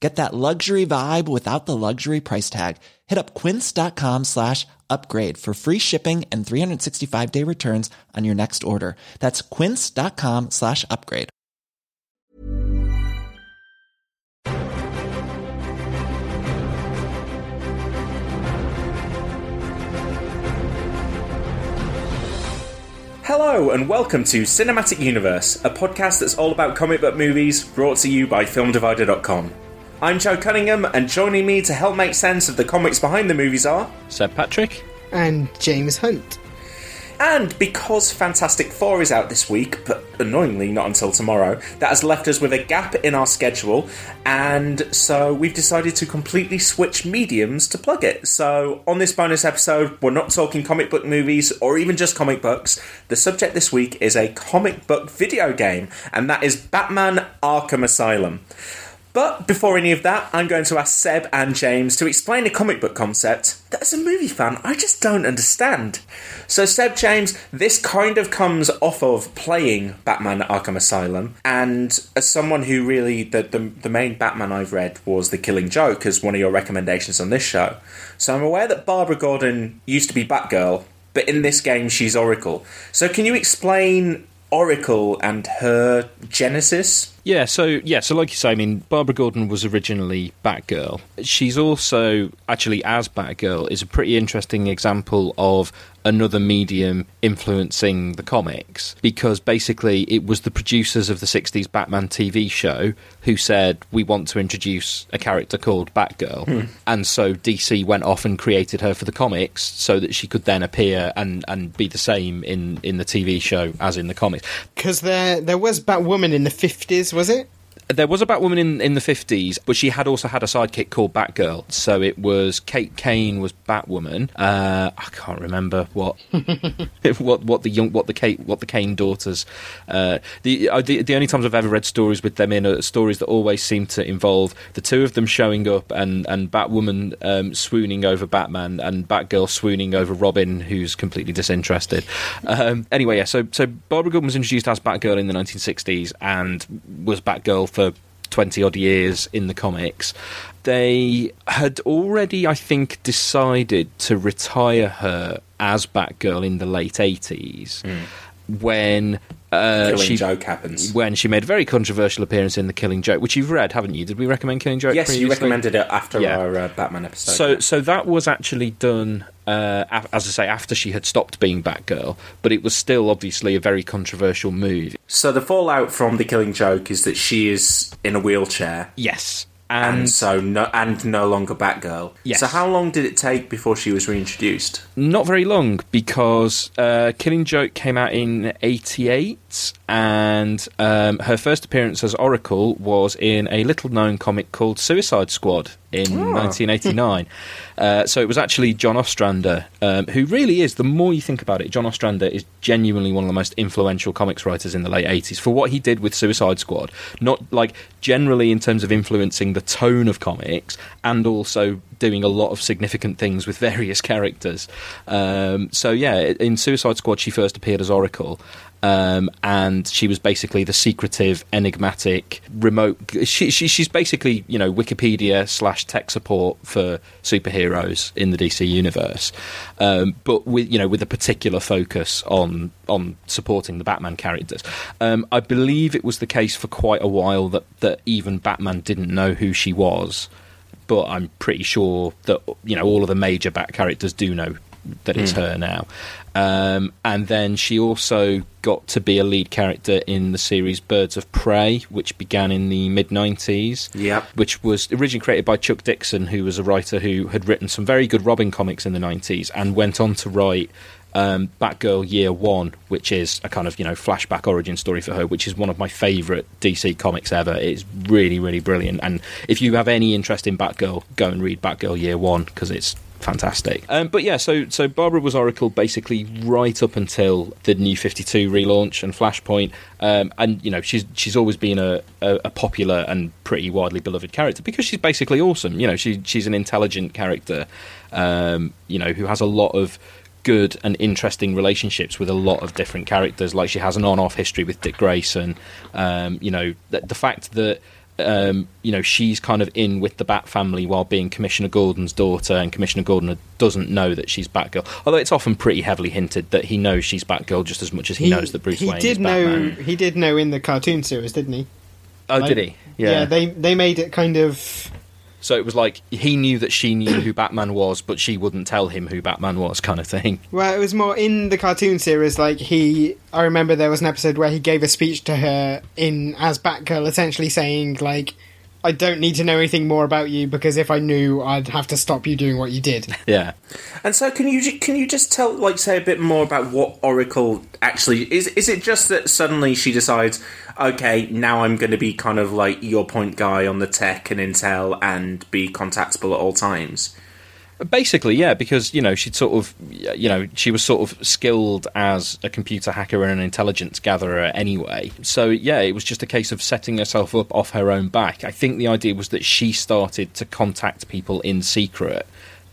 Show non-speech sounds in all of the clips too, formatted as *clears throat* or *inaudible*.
Get that luxury vibe without the luxury price tag. Hit up quince.com slash upgrade for free shipping and 365 day returns on your next order. That's quince.com slash upgrade. Hello, and welcome to Cinematic Universe, a podcast that's all about comic book movies brought to you by FilmDivider.com. I'm Joe Cunningham, and joining me to help make sense of the comics behind the movies are. Seb Patrick. and James Hunt. And because Fantastic Four is out this week, but annoyingly not until tomorrow, that has left us with a gap in our schedule, and so we've decided to completely switch mediums to plug it. So, on this bonus episode, we're not talking comic book movies or even just comic books. The subject this week is a comic book video game, and that is Batman Arkham Asylum. But before any of that, I'm going to ask Seb and James to explain a comic book concept that as a movie fan I just don't understand. So, Seb, James, this kind of comes off of playing Batman Arkham Asylum, and as someone who really, the, the, the main Batman I've read was The Killing Joke as one of your recommendations on this show. So, I'm aware that Barbara Gordon used to be Batgirl, but in this game she's Oracle. So, can you explain Oracle and her genesis? Yeah, so yeah, so like you say, I mean, Barbara Gordon was originally Batgirl. She's also actually as Batgirl is a pretty interesting example of another medium influencing the comics because basically it was the producers of the 60s Batman TV show who said we want to introduce a character called Batgirl hmm. and so DC went off and created her for the comics so that she could then appear and, and be the same in, in the TV show as in the comics. Because there, there was Batwoman in the 50s, was it? There was a Batwoman in, in the 50s, but she had also had a sidekick called Batgirl. So it was Kate Kane was Batwoman. Uh, I can't remember what *laughs* *laughs* what what the young what the Kate what the Kane daughters. Uh, the, uh, the the only times I've ever read stories with them in are stories that always seem to involve the two of them showing up and and Batwoman um, swooning over Batman and Batgirl swooning over Robin, who's completely disinterested. Um, anyway, yeah. So so Barbara Gordon was introduced as Batgirl in the 1960s and was Batgirl for 20 odd years in the comics. They had already, I think, decided to retire her as Batgirl in the late 80s hmm. when. Uh, Killing she, Joke happens. when she made a very controversial appearance in the Killing Joke, which you've read, haven't you? Did we recommend Killing Joke? Yes, you recommended it after Yeah. our uh, Batman episode. So, so that was actually done, uh, as I say, after she had stopped being Batgirl, but it was still obviously a very controversial move. So the fallout from the Killing Joke is that she is in a wheelchair, Yes, and, and so no, and no longer Batgirl. Yes. So how long did it take before she was reintroduced? not very long because uh, Killing Joke came out in '88, and um, her first appearance as Oracle was in a little-known comic called Suicide Squad in 1989. *laughs* uh, so it was actually John Ostrander, um, who really is. The more you think about it, John Ostrander is genuinely one of the most influential comics writers in the late '80s for what he did with Suicide Squad. Not like generally in terms of influencing the tone of comics, and also doing a lot of significant things with *laughs* various characters. Um, so yeah, in Suicide Squad, she first appeared as Oracle. Um, and she was basically the secretive, enigmatic, remote. She, she, she's basically, you know, Wikipedia slash tech support for superheroes in the DC universe, um, but with you know with a particular focus on on supporting the Batman characters. Um, I believe it was the case for quite a while that that even Batman didn't know who she was, but I'm pretty sure that you know all of the major back characters do know that it's her now. Um, and then she also got to be a lead character in the series Birds of Prey, which began in the mid 90s. Yep. Which was originally created by Chuck Dixon, who was a writer who had written some very good Robin comics in the 90s and went on to write um, Batgirl Year One, which is a kind of you know flashback origin story for her, which is one of my favourite DC comics ever. It's really really brilliant, and if you have any interest in Batgirl, go and read Batgirl Year One because it's fantastic. Um, but yeah, so so Barbara was Oracle basically right up until the New Fifty Two relaunch and Flashpoint, um, and you know she's she's always been a, a, a, popular and pretty widely beloved character because she's basically awesome. You know, she she's an intelligent character, um, you know, who has a lot of good and interesting relationships with a lot of different characters. Like she has an on-off history with Dick Grayson. Um, you know, the, the fact that um, you know she's kind of in with the Bat family while being Commissioner Gordon's daughter, and Commissioner Gordon doesn't know that she's Batgirl. Although it's often pretty heavily hinted that he knows she's Batgirl just as much as he, he knows that Bruce he Wayne did is know Batman. he did know in the cartoon series, didn't he? Oh, Like- did he? Yeah, they they made it kind of So it was like he knew that she knew who Batman was, but she wouldn't tell him who Batman was, kind of thing. Well, it was more in the cartoon series. Like he, I remember there was an episode where he gave a speech to her in as Batgirl, essentially saying like, "I don't need to know anything more about you because if I knew, I'd have to stop you doing what you did." *laughs* Yeah. And so, can you ju- can you just tell, like, say a bit more about what Oracle actually is? Is it just that suddenly she decides, okay, now I'm going to be kind of like your point guy on the tech and intel and be contactable at all times? Basically, yeah, because you know she'd sort of, you know, she was sort of skilled as a computer hacker and an intelligence gatherer anyway. So yeah, it was just a case of setting herself up off her own back. I think the idea was that she started to contact people in secret.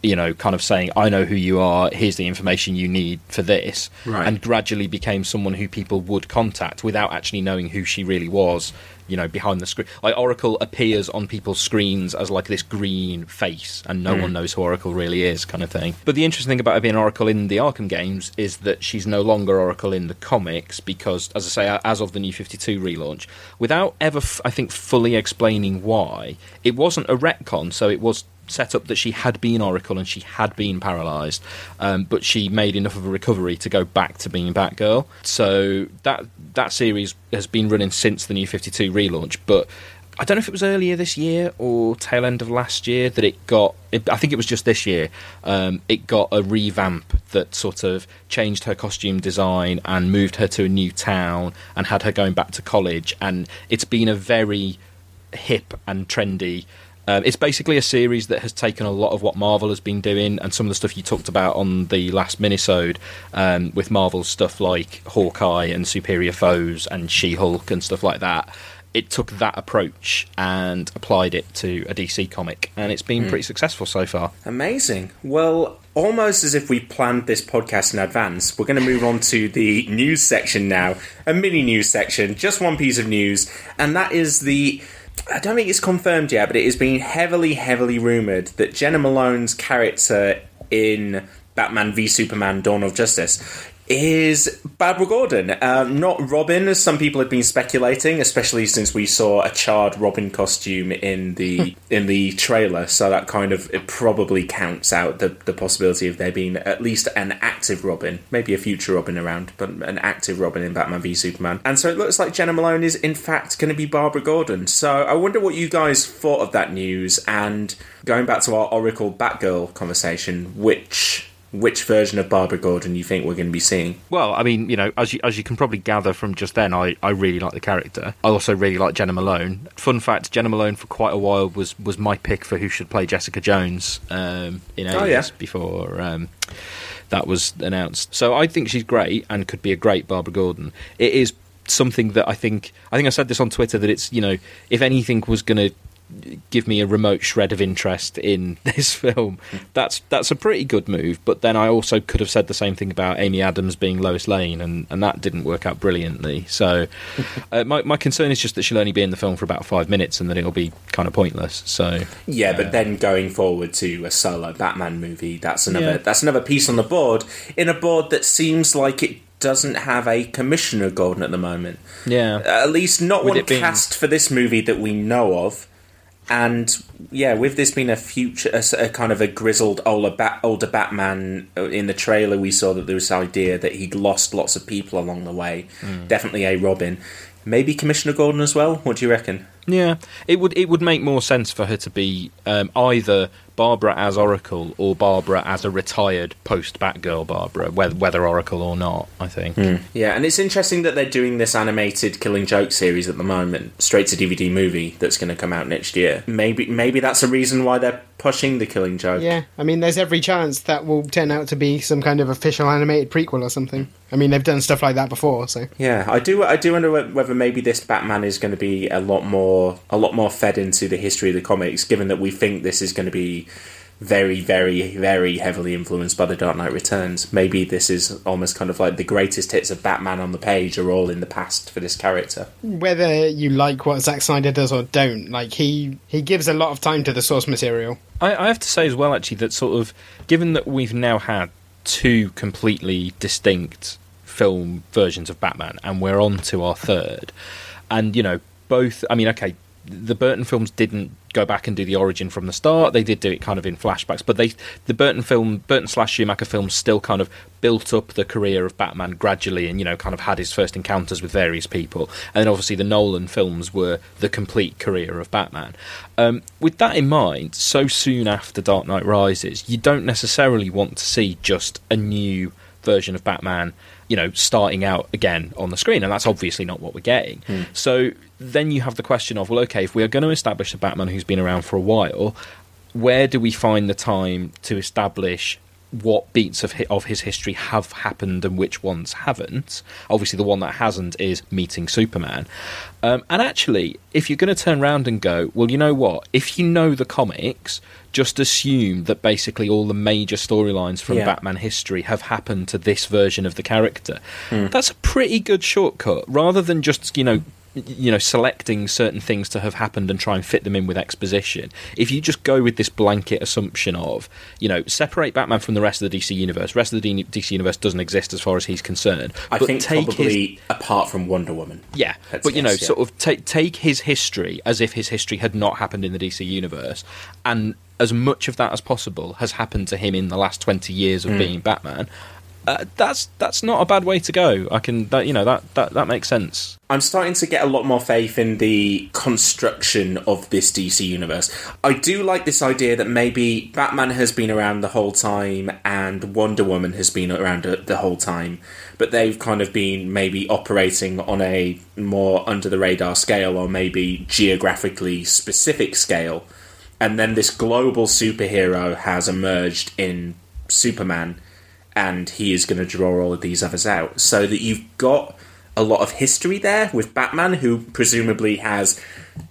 You know, kind of saying, "I know who you are. Here's the information you need for this," Right. and gradually became someone who people would contact without actually knowing who she really was. You know, behind the screen, like Oracle appears on people's screens as like this green face, and no one hmm. knows who Oracle really is, kind of thing. But the interesting thing about her being Oracle in the Arkham games is that she's no longer Oracle in the comics because, as I say, as of the New Fifty Two relaunch, without ever, f- I think, fully explaining why, it wasn't a retcon, so it was set up that she had been Oracle and she had been paralysed, um, but she made enough of a recovery to go back to being Batgirl. So that that series has been running since the New Fifty Two relaunch, but. I don't know if it was earlier this year or tail end of last year that it got. It, I think it was just this year. Um, it got a revamp that sort of changed her costume design and moved her to a new town and had her going back to college. And it's been a very hip and trendy. Um, it's basically a series that has taken a lot of what Marvel has been doing and some of the stuff you talked about on the last minisode um, with Marvel's stuff like Hawkeye and Superior Foes and She-Hulk and stuff like that. It took that approach and applied it to a DC comic, and it's been pretty successful so far. Amazing. Well, almost as if we planned this podcast in advance, we're going to move on to the news section now. A mini news section, just one piece of news, and that is the. I don't think it's confirmed yet, but it has been heavily, heavily rumoured that Jena Malone's character in Batman v Superman Dawn of Justice is Barbara Gordon. Um, not Robin, as some people have been speculating, especially since we saw a charred Robin costume in the *laughs* in the trailer. So that kind of it probably counts out the, the possibility of there being at least an active Robin, maybe a future Robin around, but an active Robin in Batman v Superman. And so it looks like Jena Malone is in fact going to be Barbara Gordon. So I wonder what you guys thought of that news. And going back to our Oracle Batgirl conversation, which which version of Barbara Gordon you think we're going to be seeing? Well, I mean, you know, as you as you can probably gather from just then, I, I really like the character. I also really like Jena Malone. Fun fact: Jena Malone for quite a while was was my pick for who should play Jessica Jones um, in Oh, Alias yeah. before um, that was announced. So I think she's great and could be a great Barbara Gordon. It is something that I think I think I said this on Twitter that it's you know if anything was going to give me a remote shred of interest in *laughs* this film. That's that's a pretty good move. But then I also could have said the same thing about Amy Adams being Lois Lane, and, and that didn't work out brilliantly. So *laughs* uh, my my concern is just that she'll only be in the film for about five minutes, and then it'll be kind of pointless. So Yeah, but then going forward to a solo Batman movie, that's another Yeah. that's another piece on the board in a board that seems like it doesn't have a commissioner Gordon at the moment. yeah, At least not With one it being- cast for this movie that we know of. And yeah, with this being a future, a, a kind of a grizzled older, Bat, older Batman, uh, in the trailer we saw that there was this idea that he'd lost lots of people along the way. Definitely a Robin. Maybe Commissioner Gordon as well. What do you reckon? Yeah, it would it would make more sense for her to be um, either Barbara as Oracle or Barbara as a retired post Batgirl Barbara, whether, whether Oracle or not. I think. Hmm. Yeah, and it's interesting that they're doing this animated Killing Joke series at the moment, straight to DVD movie that's going to come out next year. Maybe maybe that's a reason why they're pushing the Killing Joke. Yeah, I mean, there's every chance that will turn out to be some kind of official animated prequel or something. I mean, they've done stuff like that before, so Yeah, I do. I do wonder whether maybe this Batman is going to be a lot more, a lot more fed into the history of the comics, given that we think this is going to be very, very, very heavily influenced by the Dark Knight Returns. Maybe this is almost kind of like the greatest hits of Batman on the page are all in the past for this character. whether you like what Zack Snyder does or don't, like he he gives a lot of time to the source material. I, I have to say as well, actually, that sort of given that we've now had two completely distinct film versions of Batman, and we're on to our third, and you know, both. I mean, okay, the Burton films didn't go back and do the origin from the start. They did do it kind of in flashbacks, but they the Burton film, Burton slash Schumacher films, still kind of built up the career of Batman gradually, and you know, kind of had his first encounters with various people. And then obviously the Nolan films were the complete career of Batman. Um, with that in mind, so soon after Dark Knight Rises, you don't necessarily want to see just a new version of Batman, you know, starting out again on the screen, and that's obviously not what we're getting. Hmm. So then you have the question of, well, okay, if we are going to establish a Batman who's been around for a while, where do we find the time to establish what beats of hi- of his history have happened and which ones haven't? Obviously, the one that hasn't is meeting Superman. Um, and actually, if you're going to turn around and go, well, you know what? If you know the comics, just assume that basically all the major storylines from Yeah. Batman history have happened to this version of the character. That's a pretty good shortcut, rather than just you know. You know, selecting certain things to have happened and try and fit them in with exposition. If you just go with this blanket assumption of, you know, separate Batman from the rest of the DC universe. Rest of the DC universe doesn't exist as far as he's concerned. I but think take his- probably apart from Wonder Woman. yeah, but you know, yeah. sort of take take his history as if his history had not happened in the DC universe, and as much of that as possible has happened to him in the last twenty years of Hmm. being Batman. Uh, that's that's not a bad way to go. I can that you know that that that makes sense. I'm starting to get a lot more faith in the construction of this DC universe. I do like this idea that maybe Batman has been around the whole time and Wonder Woman has been around the the whole time, but they've kind of been maybe operating on a more under the radar scale or maybe geographically specific scale. And then this global superhero has emerged in Superman and he is going to draw all of these others out so that you've got a lot of history there with Batman, who presumably has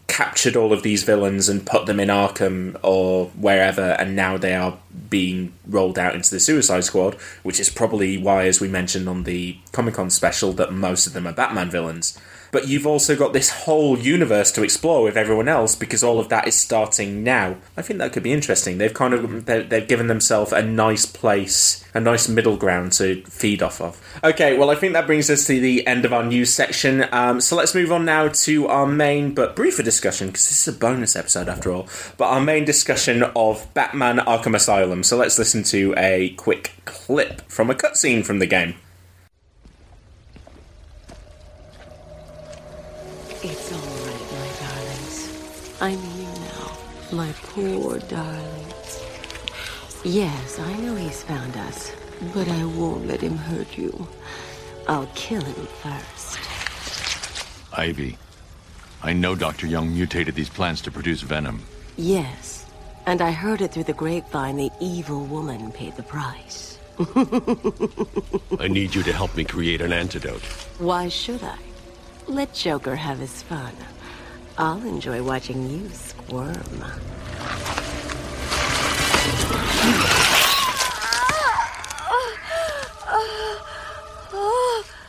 captured all of these villains and put them in Arkham or wherever, and now they are being rolled out into the Suicide Squad, which is probably why, as we mentioned on the Comic Con special, that most of them are Batman villains. But you've also got this whole universe to explore with everyone else because all of that is starting now. I think that could be interesting. They've kind of they- they've given themselves a nice place, a nice middle ground to feed off of. Okay, well I think that brings us to the end of our news section. Um, so let's move on now to our main but briefer discussion because this is a bonus episode after all. But our main discussion of Batman: Arkham Asylum. So let's listen to a quick clip from a cutscene from the game. I'm here now, my poor darling. Yes, I know he's found us, but I won't let him hurt you. I'll kill him first. Ivy. I know Dr. Young mutated these plants to produce venom. Yes, and I heard it through the grapevine the evil woman paid the price. *laughs* I need you to help me create an antidote. Why should I? Let Joker have his fun. I'll enjoy watching you squirm.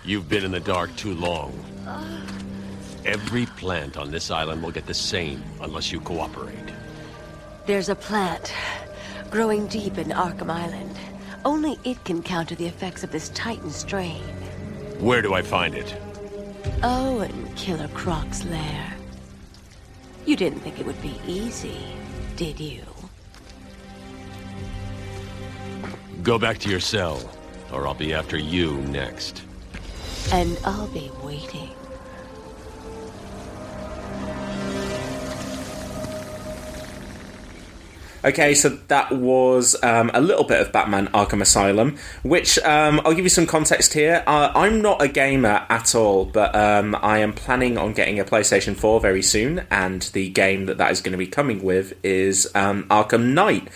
You've been in the dark too long. Every plant on this island will get the same unless you cooperate. There's a plant growing deep in Arkham Island. Only it can counter the effects of this Titan strain. Where do I find it? Oh, in Killer Croc's lair. You didn't think it would be easy, did you? Go back to your cell, or I'll be after you next. And I'll be waiting. Okay, so that was um, a little bit of Batman Arkham Asylum, which um, I'll give you some context here. Uh, I'm not a gamer at all, but um, I am planning on getting a PlayStation 4 very soon, and the game that that is going to be coming with is um, Arkham Knight.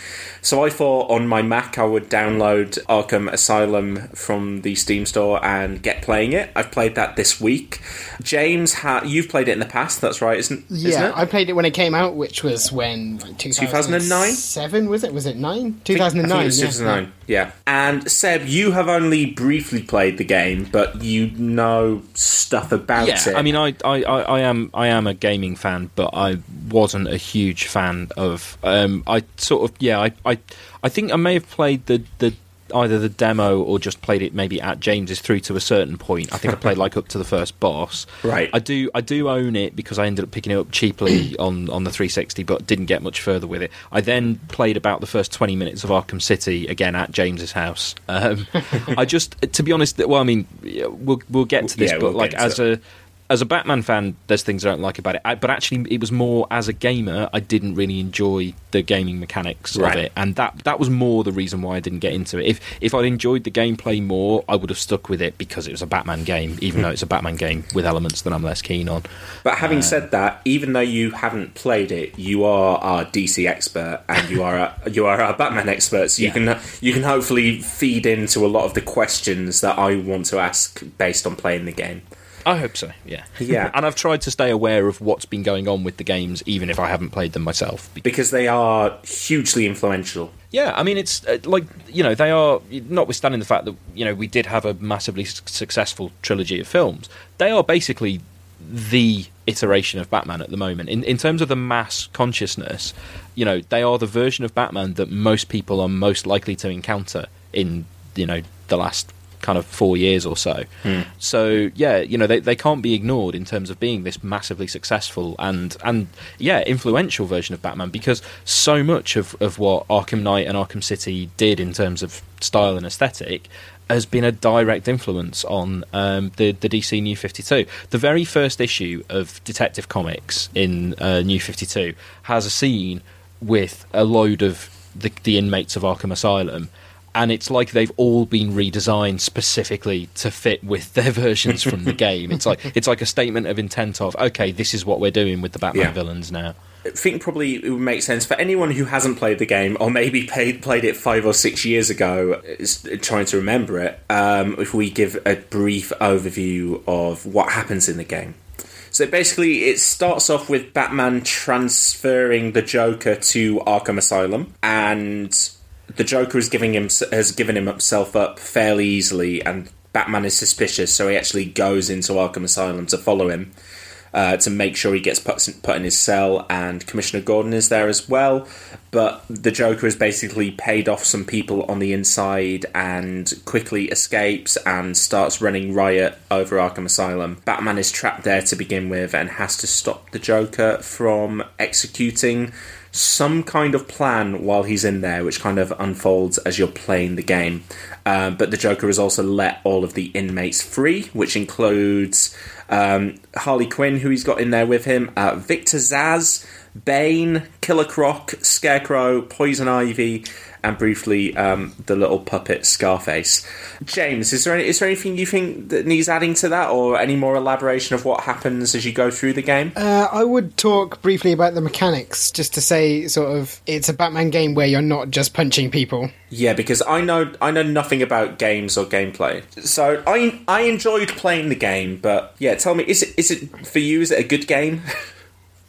So I thought on my Mac I would download Arkham Asylum from the Steam store and get playing it. I've played that this week. James, ha- you've played it in the past, that's right, isn't, isn't Yeah, it? I played it when it came out, which was when like, 2009? Seven was it? Was it nine? Two thousand and I think nine. it was 2009. Yeah. And Seb, you have only briefly played the game, but you know stuff about yeah, it. I mean, I, I, I, I am I am a gaming fan, but I wasn't a huge fan of. Um, I sort of yeah, I, I I think I may have played the the either the demo or just played it maybe at James's through to a certain point. I think I played *laughs* like up to the first boss. Right. I do I do own it because I ended up picking it up cheaply *clears throat* on on the 360, but didn't get much further with it. I then played about the first 20 minutes of Arkham City again at James's house. Um, *laughs* I just to be honest, well, I mean, we'll we'll get to this, Yeah, but we'll like as it. a as a Batman fan, there's things I don't like about it. I, but actually, it was more as a gamer, I didn't really enjoy the gaming mechanics Right. of it, and that that was more the reason why I didn't get into it. If if I'd enjoyed the gameplay more, I would have stuck with it because it was a Batman game, even though it's a Batman game with elements that I'm less keen on. but having uh, said that, even though you haven't played it, you are our DC expert and you are a, *laughs* you are our Batman expert. So you can you can hopefully feed into a lot of the questions that I want to ask based on playing the game. I hope so. Yeah, Yeah. *laughs* and I've tried to stay aware of what's been going on with the games, even if I haven't played them myself. Because they are hugely influential. Yeah, I mean, it's uh, like you know they are notwithstanding the fact that you know we did have a massively successful trilogy of films. They are basically the iteration of Batman at the moment in in terms of the mass consciousness. You know, they are the version of Batman that most people are most likely to encounter in you know the last kind of four years or so. So yeah, you know they, they can't be ignored in terms of being this massively successful and and yeah influential version of Batman because so much of, of what Arkham Knight and Arkham City did in terms of style and aesthetic has been a direct influence on um, the the DC New Fifty Two. The very first issue of Detective Comics in uh, New Fifty Two has a scene with a load of the, the inmates of Arkham Asylum and it's like they've all been redesigned specifically to fit with their *laughs* versions from the game. It's like it's like a statement of intent of okay, this is what we're doing with the Batman Yeah. villains now. I think probably it would make sense for anyone who hasn't played the game or maybe played played it five or six years ago, is trying to remember it. Um, if we give a brief overview of what happens in the game. So basically, it starts off with Batman transferring the Joker to Arkham Asylum, and the Joker is giving him has given himself up fairly easily, and Batman is suspicious, so he actually goes into Arkham Asylum to follow him uh, to make sure he gets put, put in his cell, and Commissioner Gordon is there as well. But the Joker has basically paid off some people on the inside and quickly escapes and starts running riot over Arkham Asylum. Batman is trapped there to begin with and has to stop the Joker from executing some kind of plan while he's in there, which kind of unfolds as you're playing the game. Um, but the Joker has also let all of the inmates free, which includes um, Harley Quinn, who he's got in there with him, uh, Victor Zsasz, Bane, Killer Croc, Scarecrow, Poison Ivy, and briefly um, the little puppet Scarface. James, is there any, is there anything you think that needs adding to that, or any more elaboration of what happens as you go through the game? Uh, I would talk briefly about the mechanics, just to say, sort of, it's a Batman game where you're not just punching people. Yeah, because I know I know nothing about games or gameplay, so I I enjoyed playing the game. But yeah, tell me, is it is it for you? Is it a good game? *laughs*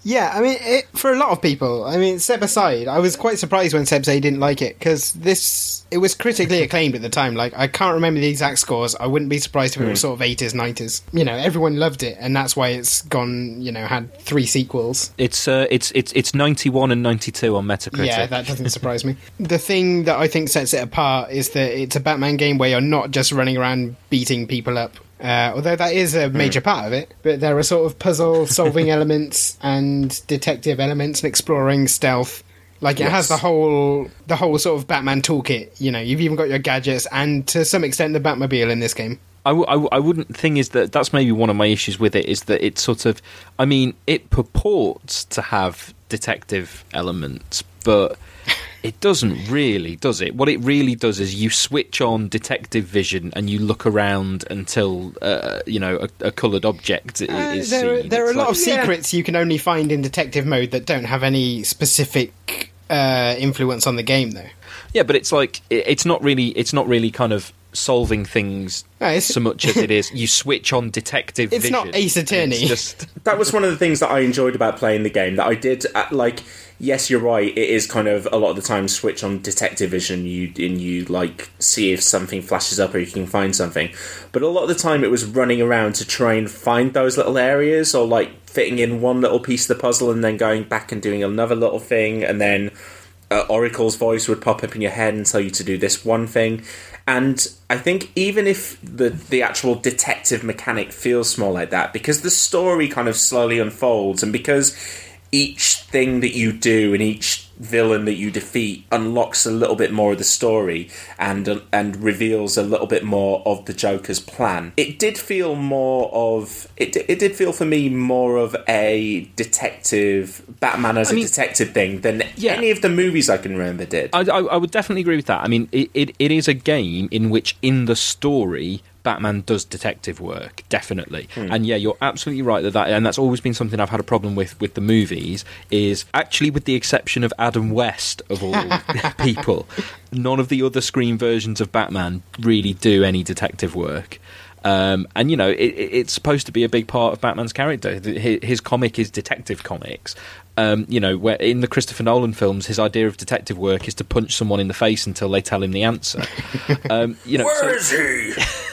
Yeah, I mean, it, for a lot of people, I mean, Seb aside, I was quite surprised when Seb said he didn't like it because this it was critically acclaimed at the time. Like, I can't remember the exact scores. I wouldn't be surprised if it was Hmm. sort of eighties, nineties. You know, everyone loved it, and that's why it's gone. You know, had three sequels. It's uh, it's it's it's ninety one and ninety two on Metacritic. Yeah, that doesn't surprise me. The thing that I think sets it apart is that it's a Batman game where you're not just running around beating people up. Uh, although that is a Hmm. major part of it, but there are sort of puzzle *laughs* solving elements and detective elements and exploring stealth. Like it has the whole the whole sort of Batman toolkit. You know, you've even got your gadgets and to some extent the Batmobile in this game. I, w- I, w- I wouldn't. Thing is that that's maybe one of my issues with it is that it sort of. I mean, it purports to have detective elements, but it doesn't really, does it? What it really does is you switch on detective vision and you look around until uh, you know a, a coloured object i- Uh, is there, seen. there are a It's lot of secrets you can only find in detective mode that don't have any specific uh, influence on the game, though. Yeah, but it's like it- it's not really. It's not really kind of solving things No, so much as it is you switch on detective. It's not Ace and it's Attorney. Just that was one of the things that I enjoyed about playing the game. That I did uh, like. Yes, you're right. It is kind of a lot of the time switch on detective vision. You and you like see if something flashes up or you can find something. But a lot of the time, it was running around to try and find those little areas or like fitting in one little piece of the puzzle and then going back and doing another little thing and then uh, Oracle's voice would pop up in your head and tell you to do this one thing. And I think even if the the actual detective mechanic feels small like that, because the story kind of slowly unfolds, and because each thing that you do and each villain that you defeat unlocks a little bit more of the story and and reveals a little bit more of the Joker's plan. It did feel more of it. It did feel for me more of a detective Batman as I a mean- detective thing than Yeah. any of the movies I can remember did. I, I, I would definitely agree with that. I mean, it, it, it is a game in which, in the story, Batman does detective work, definitely. And yeah, you're absolutely right that that, and that's always been something I've had a problem with with the movies. Is actually, with the exception of Adam West of all *laughs* people, none of the other screen versions of Batman really do any detective work. Um, and you know, it, it- it's supposed to be a big part of Batman's character. His, comic is detective comics. Um, you know, where in the Christopher Nolan films, his idea of detective work is to punch someone in the face until they tell him the answer. *laughs* Um, you know, so- is he? *laughs*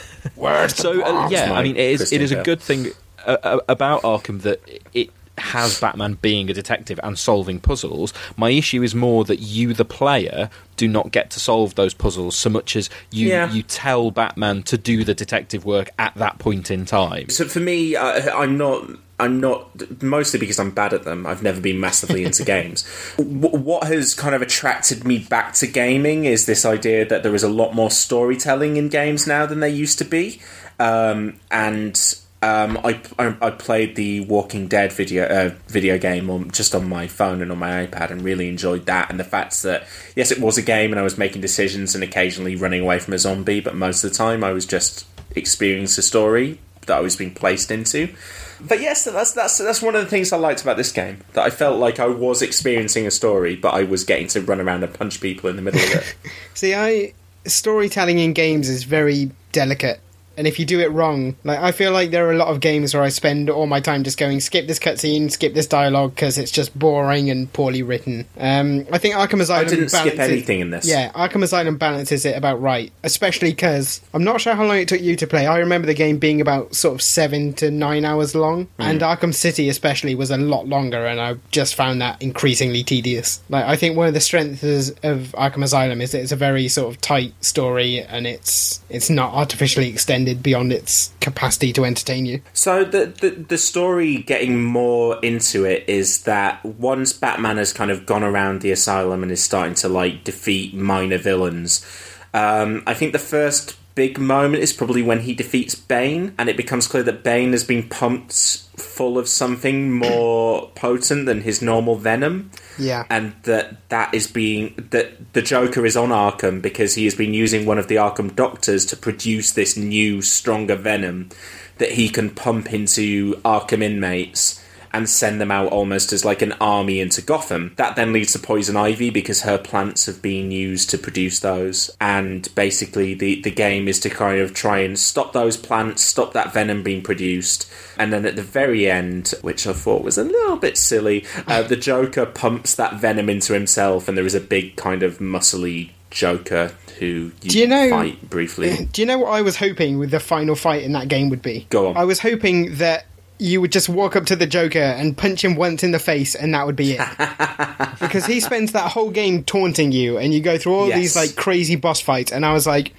so uh, yeah, I mean, it is Christian it is a good thing uh, uh, about Arkham that it has Batman being a detective and solving puzzles. My issue is more that you, the player, do not get to solve those puzzles so much as you Yeah. you tell Batman to do the detective work at that point in time. So for me, uh, I'm not. I'm not mostly because I'm bad at them. I've never been massively into *laughs* games. W- what has kind of attracted me back to gaming is this idea that there is a lot more storytelling in games now than there used to be, um, and um, I, I I played the Walking Dead video uh, video game on just on my phone and on my iPad and really enjoyed that. And the fact that yes, it was a game and I was making decisions and occasionally running away from a zombie, but most of the time I was just experiencing a story that I was being placed into. But yes, that's that's that's one of the things I liked about this game. That I felt like I was experiencing a story, but I was getting to run around and punch people in the middle of it. *laughs* See, I storytelling in games is very delicate, and if you do it wrong, like I feel like there are a lot of games where I spend all my time just going skip this cutscene, skip this dialogue because it's just boring and poorly written. Um, I think Arkham Asylum. I didn't skip balances- anything in this. Yeah, Arkham Asylum balances it about right, especially because I'm not sure how long it took you to play. I remember the game being about sort of seven to nine hours long, and Arkham City especially was a lot longer, and I just found that increasingly tedious. Like I think one of the strengths of Arkham Asylum is that it's a very sort of tight story, and it's it's not artificially extended beyond its capacity to entertain you. So the, the the story getting more into it is that once Batman has kind of gone around the asylum and is starting to like defeat minor villains, um, I think the first big moment is probably when he defeats Bane, and it becomes clear that Bane has been pumped full of something more potent than his normal venom Yeah. and that that is being that the Joker is on Arkham because he has been using one of the Arkham doctors to produce this new stronger venom that he can pump into Arkham inmates and send them out almost as like an army into Gotham. That then leads to Poison Ivy because her plants have been used to produce those. And basically, the, the game is to kind of try and stop those plants, stop that venom being produced. And then at the very end, which I thought was a little bit silly, uh, *laughs* the Joker pumps that venom into himself, and there is a big kind of muscly Joker who you, Do you know- fight briefly. *laughs* Do you know what I was hoping with the final fight in that game would be? Go on. I was hoping that you would just walk up to the Joker and punch him once in the face, and that would be it. *laughs* because he spends that whole game taunting you, and you go through all Yes. these like crazy boss fights, and I was like,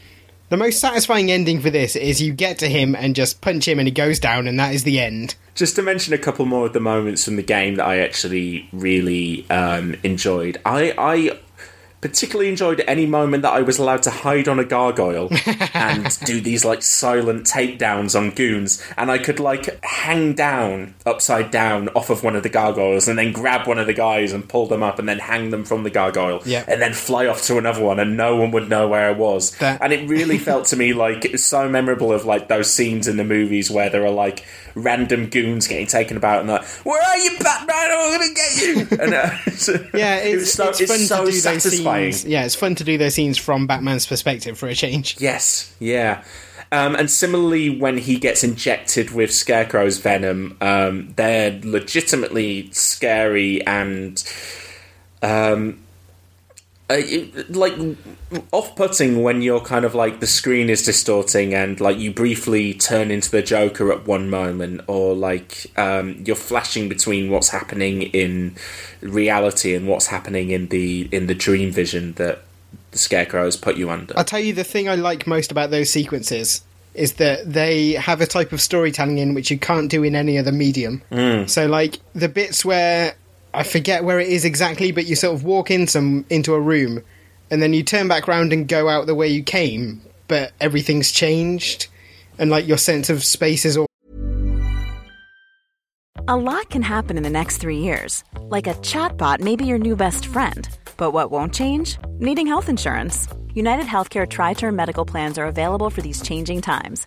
The most satisfying ending for this is you get to him and just punch him and he goes down, and that is the end. Just to mention a couple more of the moments from the game that I actually really um, enjoyed. I, I particularly enjoyed any moment that I was allowed to hide on a gargoyle *laughs* and do these like silent takedowns on goons, and I could like hang down upside down off of one of the gargoyles and then grab one of the guys and pull them up and then hang them from the gargoyle Yeah. and then fly off to another one and no one would know where I was. That- And it really felt to me like it's so memorable of like those scenes in the movies where there are like random goons getting taken about and like, where are you, Batman? I'm gonna get you. *laughs* And uh, *laughs* Yeah, it it's, was so, it's it's fun so to do satisfying. those scenes. Yeah, it's fun to do those scenes from Batman's perspective for a change. Yes, yeah. Um, and similarly, when he gets injected with Scarecrow's venom, um, they're legitimately scary and um, uh, it- like off-putting when you're kind of like the screen is distorting and like you briefly turn into the Joker at one moment, or like um, you're flashing between what's happening in reality and what's happening in the in the dream vision that the Scarecrow has put you under. I'll tell you the thing I like most about those sequences is that they have a type of storytelling in which you can't do in any other medium. Mm. So, like the bits where I forget where it is exactly, but you sort of walk in some into a room, and then you turn back round and go out the way you came, but everything's changed, and like your sense of space is all. A lot can happen in the next three years. Like a chatbot may be your new best friend. But what won't change? Needing health insurance. United Healthcare Tri Term Medical Plans are available for these changing times.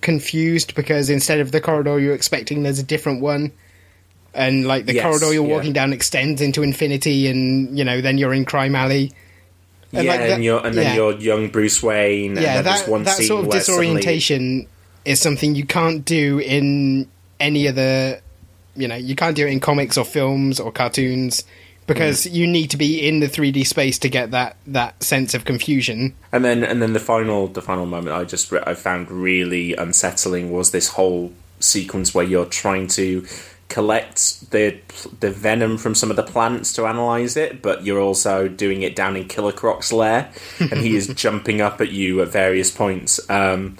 Confused because instead of the corridor you're expecting, there's a different one. And like the Yes, corridor you're yeah. walking down extends into infinity, and you know then you're in Crime Alley. yeah, like that- and you're and then yeah. you're young Bruce Wayne. yeah, and that one that scene sort of where suddenly- disorientation is something you can't do in any other. You know, you can't do it in comics or films or cartoons because Mm. you need to be in the 3D space to get that that sense of confusion. And then and then the final the final moment I just re- I found really unsettling was this whole sequence where you're trying to collect the the venom from some of the plants to analyze it, but you're also doing it down in Killer Croc's lair, and he is *laughs* jumping up at you at various points. Um,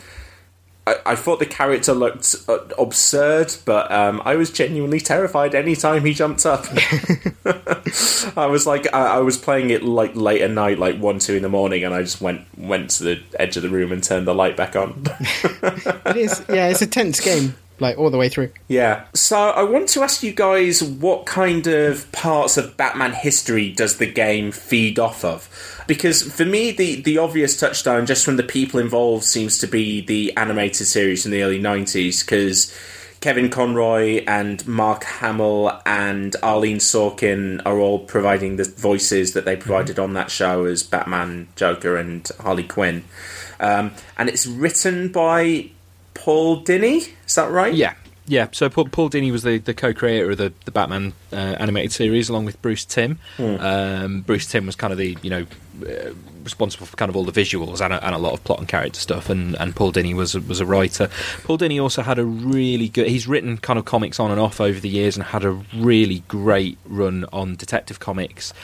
I, I thought the character looked uh, absurd, but um, I was genuinely terrified anytime he jumped up. *laughs* I was like, I, I was playing it like late at night, like one, two in the morning, and I just went went to the edge of the room and turned the light back on. *laughs* It is, yeah, it's a tense game, like all the way through. yeah. So I want to ask you guys, what kind of parts of Batman history does the game feed off of? Because for me, the the obvious touchstone, just from the people involved, seems to be the animated series in the early '90s, because. Kevin Conroy and Mark Hamill and Arlene Sorkin are all providing the voices that they provided on that show as Batman, Joker, and Harley Quinn. Um, and it's written by Paul Dini, is that right? Yeah. Yeah, so Paul, Paul Dini was the, the co-creator of the, the Batman uh, animated series, along with Bruce Timm. Hmm. Um, Bruce Timm was kind of the you know uh, responsible for kind of all the visuals and a, and a lot of plot and character stuff, and, and Paul Dini was a, was a writer. Paul Dini also had a really good. He's written kind of comics on and off over the years, and had a really great run on Detective Comics.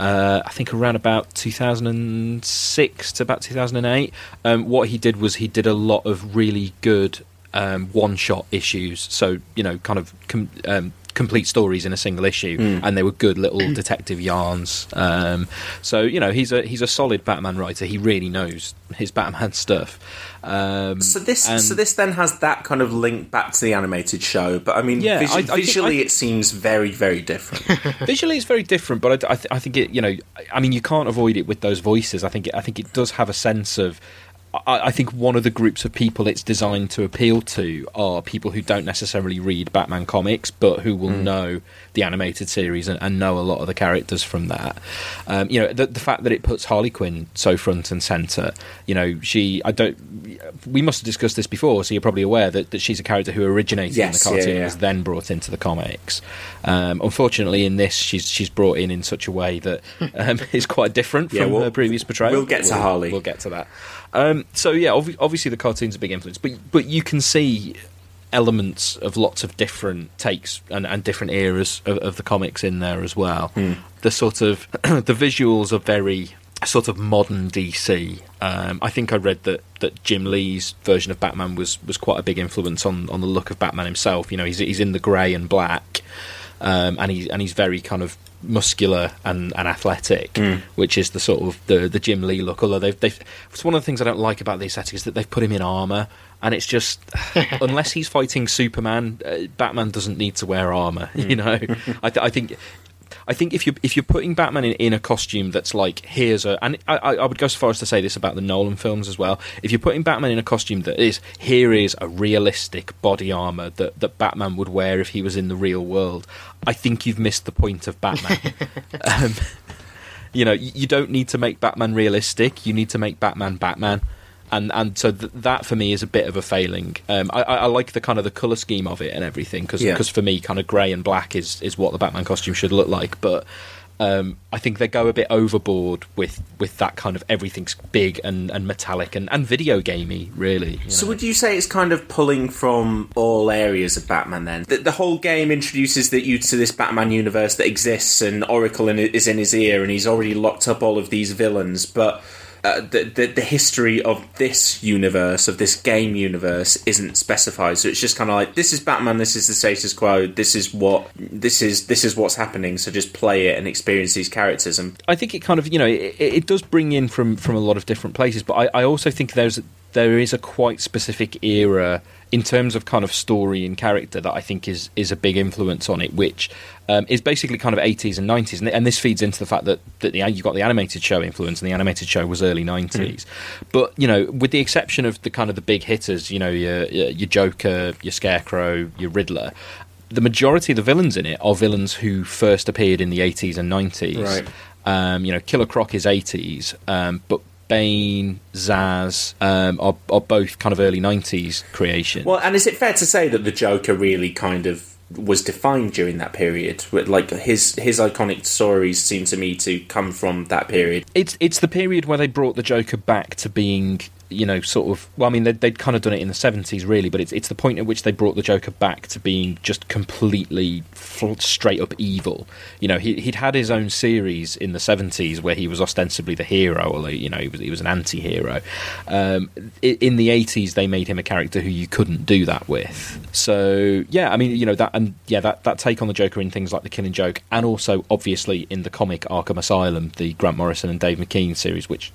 Uh, I think around about 2006 to about 2008. Um, what he did was he did a lot of really good um, one-shot issues. So you know, kind of com- um, complete stories in a single issue, Mm. and they were good little *clears throat* detective yarns. Um, so you know, he's a he's a solid Batman writer. He really knows his Batman *laughs* stuff. Um, So this, and- so this then has that kind of link back to the animated show, but I mean, Yeah, visu- I- I think- visually I- it seems very, very different. *laughs* Visually, it's very different, but I, I, th- I think it. You know, I mean, you can't avoid it with those voices. I think. It, I think it does have a sense of. I, I think one of the groups of people it's designed to appeal to are people who don't necessarily read Batman comics, but who will Mm. know the animated series and, and know a lot of the characters from that. Um, you know, the, the fact that it puts Harley Quinn so front and center. You know, she. I don't. We must have discussed this before, so you're probably aware that, that she's a character who originated Yes, in the cartoon yeah. and was then brought into the comics. Um, unfortunately, in this, she's she's brought in in such a way that *laughs* um, is quite different Yeah, from we'll- her previous portrayal. we'll get to We'll- Harley. We'll get to that. Um, so yeah, obvi- obviously the cartoon's a big influence, but but you can see elements of lots of different takes and, and different eras of, of the comics in there as well. Hmm. The sort of *clears throat* the visuals are very sort of modern DC. Um, I think I read that, that Jim Lee's version of Batman was, was quite a big influence on, on the look of Batman himself. You know, he's he's in the grey and black, um, and he's and he's very kind of muscular and, and athletic, Mm. which is the sort of the, the Jim Lee look. Although they've, they've it's one of the things I don't like about the aesthetic is that they've put him in armor, and it's just *laughs* unless he's fighting Superman, uh, Batman doesn't need to wear armor. *laughs* You know, I, th- I think. I think if you if you're putting Batman in, in a costume that's like here's a and I, I I would go so far as to say this about the Nolan films as well. If you're putting Batman in a costume that is here is a realistic body armor that that Batman would wear if he was in the real world, I think you've missed the point of Batman. *laughs* um, *laughs* you know, you don't need to make Batman realistic. You need to make Batman Batman. And and so th- that for me is a bit of a failing. Um, I, I, I like the kind of the color scheme of it and everything because Yeah. for me, kind of grey and black is is what the Batman costume should look like. But um, I think they go a bit overboard with with that kind of everything's big and, and metallic and, and video gamey, really. So know. would you say it's kind of pulling from all areas of Batman then? The, the whole game introduces that you to this Batman universe that exists and Oracle in, is in his ear and he's already locked up all of these villains, but uh, the, the the history of this universe, of this game universe, isn't specified. So it's just kind of like this is Batman, this is the status quo, this is what this is this is what's happening. So just play it and experience these characters and I think it kind of you know it, it does bring in from from a lot of different places, but I, I also think there's there is a quite specific era in terms of kind of story and character that I think is is a big influence on it, which um, is basically kind of 80s and 90s, and, and this feeds into the fact that that the you got the animated show influence, and the animated show was early 90s. But you know, with the exception of the kind of the big hitters, you know, your your Joker, your Scarecrow, your Riddler. The majority of the villains in it are villains who first appeared in the 80s and 90s. Right. Um, you know, Killer Croc is 80s, um, but Bane, Zsasz um, are, are both kind of early 90s creation. Well, and is it fair to say that the Joker really kind of was defined during that period? Like his his iconic stories seem to me to come from that period. It's it's the period where they brought the Joker back to being, you know, sort of. Well, I mean, they'd, they'd kind of done it in the seventies, really, but it's it's the point at which they brought the Joker back to being just completely straight up evil. You know, he, he'd had his own series in the seventies where he was ostensibly the hero, although you know he was he was an anti-hero. Um, in the eighties, they made him a character who you couldn't do that with. So yeah, I mean, you know that and yeah, that that take on the Joker in things like the Killing Joke, and also obviously in the comic Arkham Asylum, the Grant Morrison and Dave McKean series, which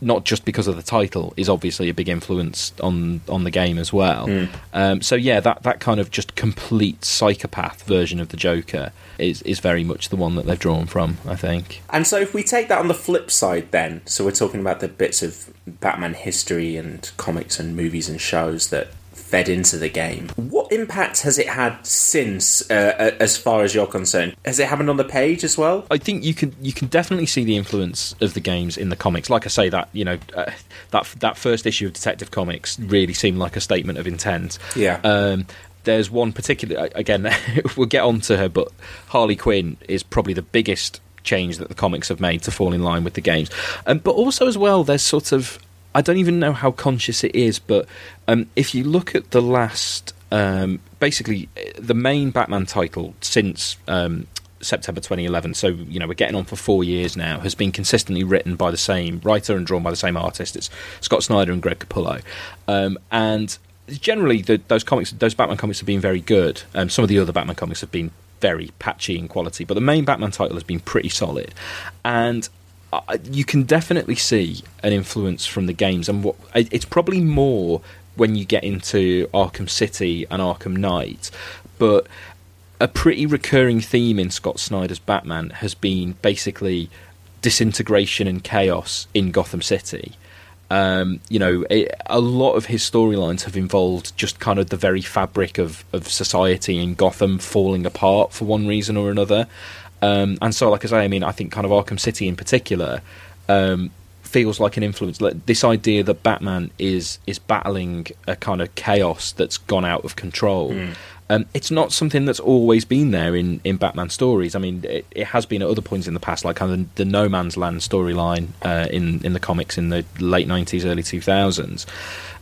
not just because of the title is obviously a big influence on on the game as well. Mm. Um, so yeah, that that kind of just complete psychopath version of the Joker is is very much the one that they've drawn from. I think. And so, if we take that on the flip side, then, so we're talking about the bits of Batman history and comics and movies and shows that fed into the game. What impact has it had since, uh, as far as you're concerned? Has it happened on the page as well? I think you can you can definitely see the influence of the games in the comics. Like I say, that you know uh, that that first issue of Detective Comics really seemed like a statement of intent. Yeah. Um, there's one particular. Again, *laughs* we'll get on to her, but Harley Quinn is probably the biggest change that the comics have made to fall in line with the games. Um, but also as well, there's sort of I don't even know how conscious it is, but um, if you look at the last, um, basically the main Batman title since um, September 2011, so you know we're getting on for four years now, has been consistently written by the same writer and drawn by the same artist. It's Scott Snyder and Greg Capullo, um, and generally the, those comics, those Batman comics have been very good. Um, some of the other Batman comics have been very patchy in quality, but the main Batman title has been pretty solid, and you can definitely see an influence from the games, and what it's probably more when you get into Arkham City and Arkham Knight, but a pretty recurring theme in Scott Snyder's Batman has been basically disintegration and chaos in Gotham City. Um, you know, it, a lot of his storylines have involved just kind of the very fabric of, of society in Gotham falling apart for one reason or another. Um, and so, like I say, I mean, I think kind of Arkham City in particular um, feels like an influence. Like this idea that Batman is is battling a kind of chaos that's gone out of control. Mm. Um, it's not something that's always been there in, in Batman stories. I mean, it, it has been at other points in the past, like kind of the, the No Man's Land storyline uh, in in the comics in the late nineties, early two thousands.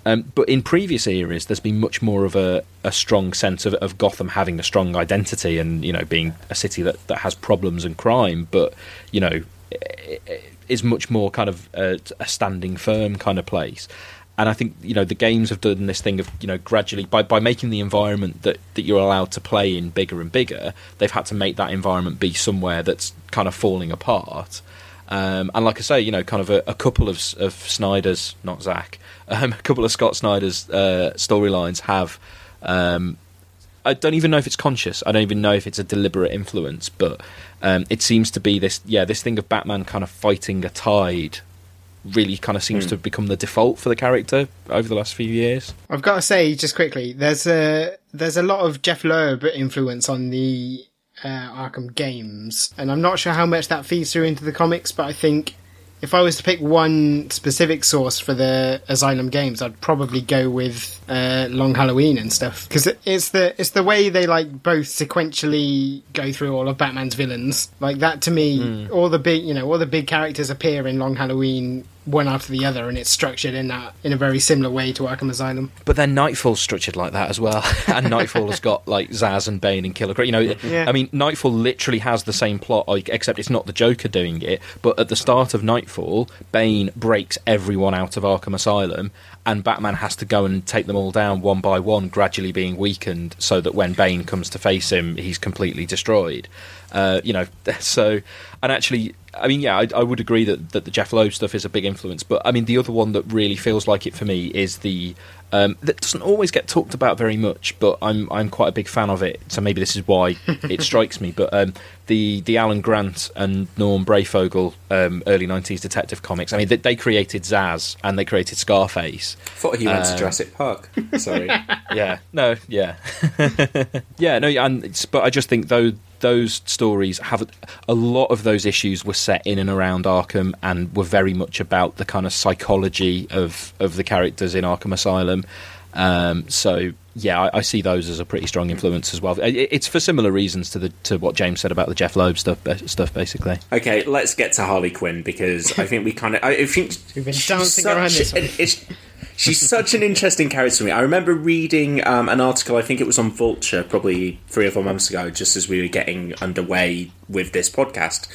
Um, but in previous eras, there's been much more of a, a strong sense of, of, Gotham having a strong identity and you know being a city that, that has problems and crime, but you know is much more kind of a, a standing firm kind of place. And I think you know the games have done this thing of you know gradually by, by making the environment that, that you're allowed to play in bigger and bigger, they've had to make that environment be somewhere that's kind of falling apart. Um, and like I say, you know, kind of a, a couple of, of Snyder's, not Zack, um, a couple of Scott Snyder's uh, storylines have. Um, I don't even know if it's conscious. I don't even know if it's a deliberate influence, but um, it seems to be this. Yeah, this thing of Batman kind of fighting a tide really kind of seems mm. to have become the default for the character over the last few years. I've got to say, just quickly, there's a there's a lot of Jeph Loeb influence on the uh, Arkham games, and I'm not sure how much that feeds through into the comics, but I think if I was to pick one specific source for the Asylum games, I'd probably go with uh, Long Halloween and stuff because it's the it's the way they like both sequentially go through all of Batman's villains. Like that to me, mm. all the big you know all the big characters appear in Long Halloween one after the other, and it's structured in that in a very similar way to Arkham Asylum. But then Knightfall's structured like that as well, *laughs* and Knightfall has got like Zsasz and Bane and Killer Croc. You know, yeah. I mean, Knightfall literally has the same plot, like, except it's not the Joker doing it. But at the start of Knightfall, Bane breaks everyone out of Arkham Asylum, and Batman has to go and take them all down one by one, gradually being weakened, so that when Bane comes to face him, he's completely destroyed. Uh, you know, *laughs* so and actually, I mean, yeah, I, I, would agree that, that the Jeph Loeb stuff is a big influence. But I mean, the other one that really feels like it for me is the um, that doesn't always get talked about very much, but I'm I'm quite a big fan of it. So maybe this is why *laughs* it strikes me. But um, the the Alan Grant and Norm Breyfogle um, early '90s detective comics. I mean, they, they, created Zsasz and they created Scarface. thought he went to um, Jurassic Park. *laughs* Sorry. yeah. No. Yeah. *laughs* yeah. No. And but I just think though those stories have a lot of those issues were set in and around Arkham and were very much about the kind of psychology of of the characters in Arkham Asylum. Um, so yeah, I, I, see those as a pretty strong influence as well. It, it's for similar reasons to the to what James said about the Jeph Loeb stuff. Stuff basically. Okay, let's get to Harley Quinn because I think we kind of I think we've been dancing around this. One. She's such an interesting character to me. I remember reading um, an article, I think it was on Vulture, probably three or four months ago, just as we were getting underway with this podcast,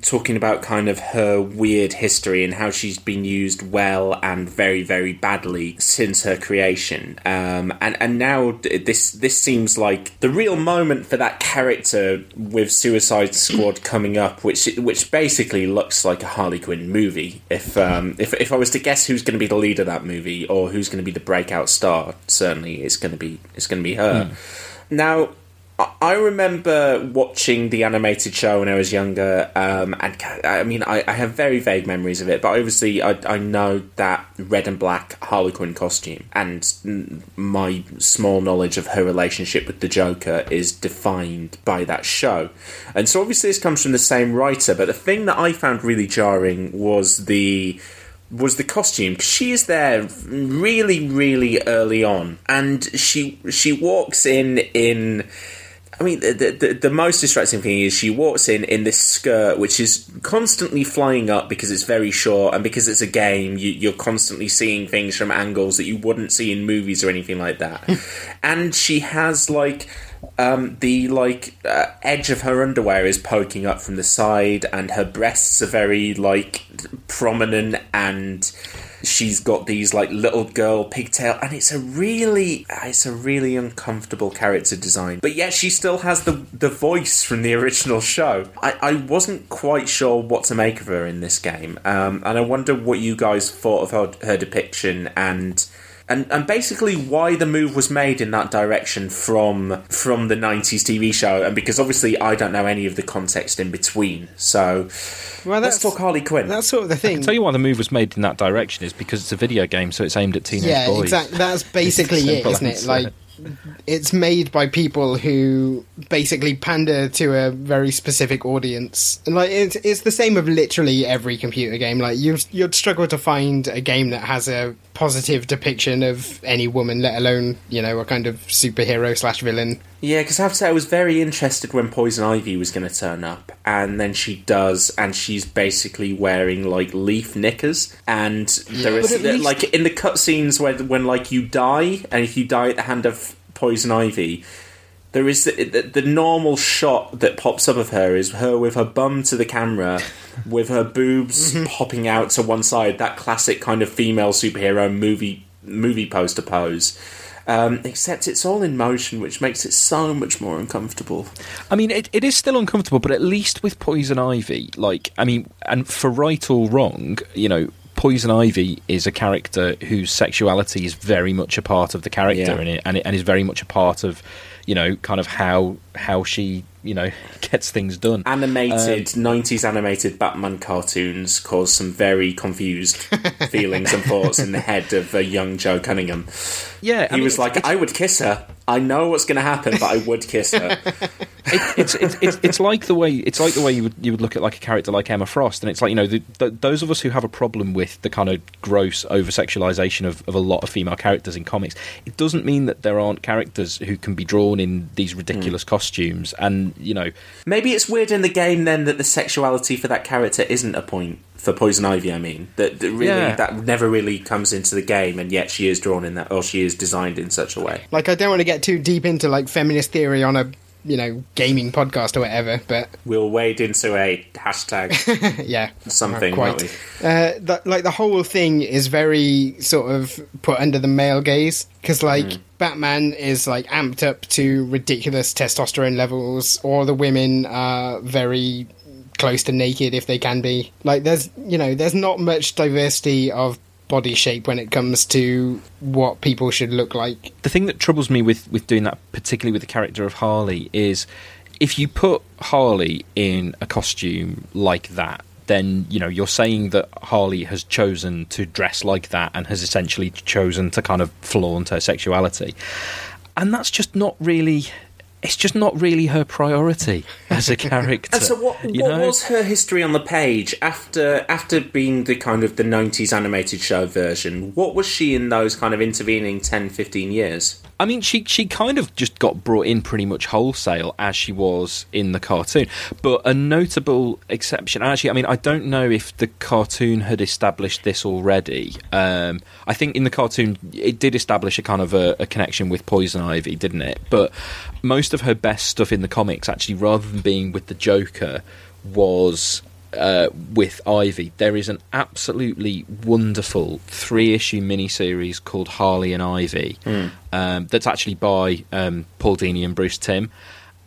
talking about kind of her weird history and how she's been used well and very, very badly since her creation. Um, and and now this this seems like the real moment for that character with Suicide Squad *clears throat* coming up, which which basically looks like a Harley Quinn movie. If um, if if I was to guess who's going to be the lead of that movie or who's going to be the breakout star, certainly it's going to be it's going to be her. Mm. Now I remember watching the animated show when I was younger, um, and I mean, I, I, have very vague memories of it, but obviously, I, I, know that red and black Harlequin costume, and my small knowledge of her relationship with the Joker is defined by that show. And so, obviously, this comes from the same writer, but the thing that I found really jarring was the was the costume. She is there really, really early on, and she she walks in in. I mean, the, the the most distracting thing is she walks in in this skirt, which is constantly flying up because it's very short, and because it's a game, you, you're constantly seeing things from angles that you wouldn't see in movies or anything like that. *laughs* and she has like um, the like uh, edge of her underwear is poking up from the side, and her breasts are very like prominent, and she's got these like little girl pigtail, and it's a really it's a really uncomfortable character design. But yet she still has the the voice from the original show. I, I wasn't quite sure what to make of her in this game, um, and I wonder what you guys thought of her, her depiction and and and basically why the move was made in that direction from from the 90s TV show and because obviously I don't know any of the context in between so Well, let's that's- talk Harley Quinn That's sort of the I can thing. tell you why the move was made in that direction is because it's a video game, so it's aimed at teenage yeah, boys. exactly. That's basically it, Simple isn't it? Like, it's made by people who basically pander to a very specific audience. And like, it's, it's the same of literally every computer game. Like, you you'd struggle to find a game that has a positive depiction of any woman, let alone you know a kind of superhero slash villain. Yeah, because I have to say, I was very interested when Poison Ivy was going to turn up, and then she does, and she's basically wearing like leaf knickers, and there is But at least- like in the cutscenes where when like you die, and if you die at the hand of Poison Ivy. There is the, the, the normal shot that pops up of her is her with her bum to the camera, *laughs* with her boobs mm-hmm. popping out to one side. That classic kind of female superhero movie movie poster pose. Um, except it's all in motion, which makes it so much more uncomfortable. I mean, it, it is still uncomfortable, but at least with Poison Ivy, like, I mean, and for right or wrong, you know, Poison Ivy is a character whose sexuality is very much a part of the character, Yeah. and, it, and, it, and is very much a part of, you know, kind of how how she, you know, *laughs* gets things done. Animated um, 90s animated Batman cartoons cause some very confused *laughs* feelings and thoughts in the head of a young Joe Cunningham. Yeah, he was like, "I would kiss her. I know what's going to happen, but I would kiss her." *laughs* it's, it's it's it's like the way it's like the way you would you would look at like a character like Emma Frost, and it's like you know the, the, those of us who have a problem with the kind of gross over sexualization of, of a lot of female characters in comics. It doesn't mean that there aren't characters who can be drawn in these ridiculous hmm. costumes, and you know Maybe it's weird in the game then that the sexuality for that character isn't a point for Poison Ivy. I mean, that, that really Yeah. that never really comes into the game, and yet she is drawn in that, or she is designed in such a way. Like, I don't want to get too deep into like feminist theory on a you know gaming podcast or whatever, but We'll wade into a hashtag *laughs* yeah, something, quite. won't we? Uh, the, like the whole thing is very sort of put under the male gaze because like Hmm. Batman is like amped up to ridiculous testosterone levels, or the women are very close to naked if they can be. Like there's you know there's not much diversity of body shape when it comes to what people should look like. the thing that troubles me with, with doing that, particularly with the character of Harley, is if you put Harley in a costume like that, then you know you're saying that Harley has chosen to dress like that and has essentially chosen to kind of flaunt her sexuality, and that's just not really. It's just not really her priority as a *laughs* character. And so, what, you what know? was her history on the page after after being the kind of the '90s animated show version? What was she in those kind of intervening 10, 15 years? I mean, she she kind of just got brought in pretty much wholesale as she was in the cartoon. But a notable exception, actually, I mean, I don't know if the cartoon had established this already. Um, I think in the cartoon it did establish a kind of a, a connection with Poison Ivy, didn't it? But most of her best stuff in the comics, actually, rather than being with the Joker, was uh, with Ivy. There is an absolutely wonderful three issue miniseries called Harley and Ivy um, that's actually by um, Paul Dini and Bruce Timm.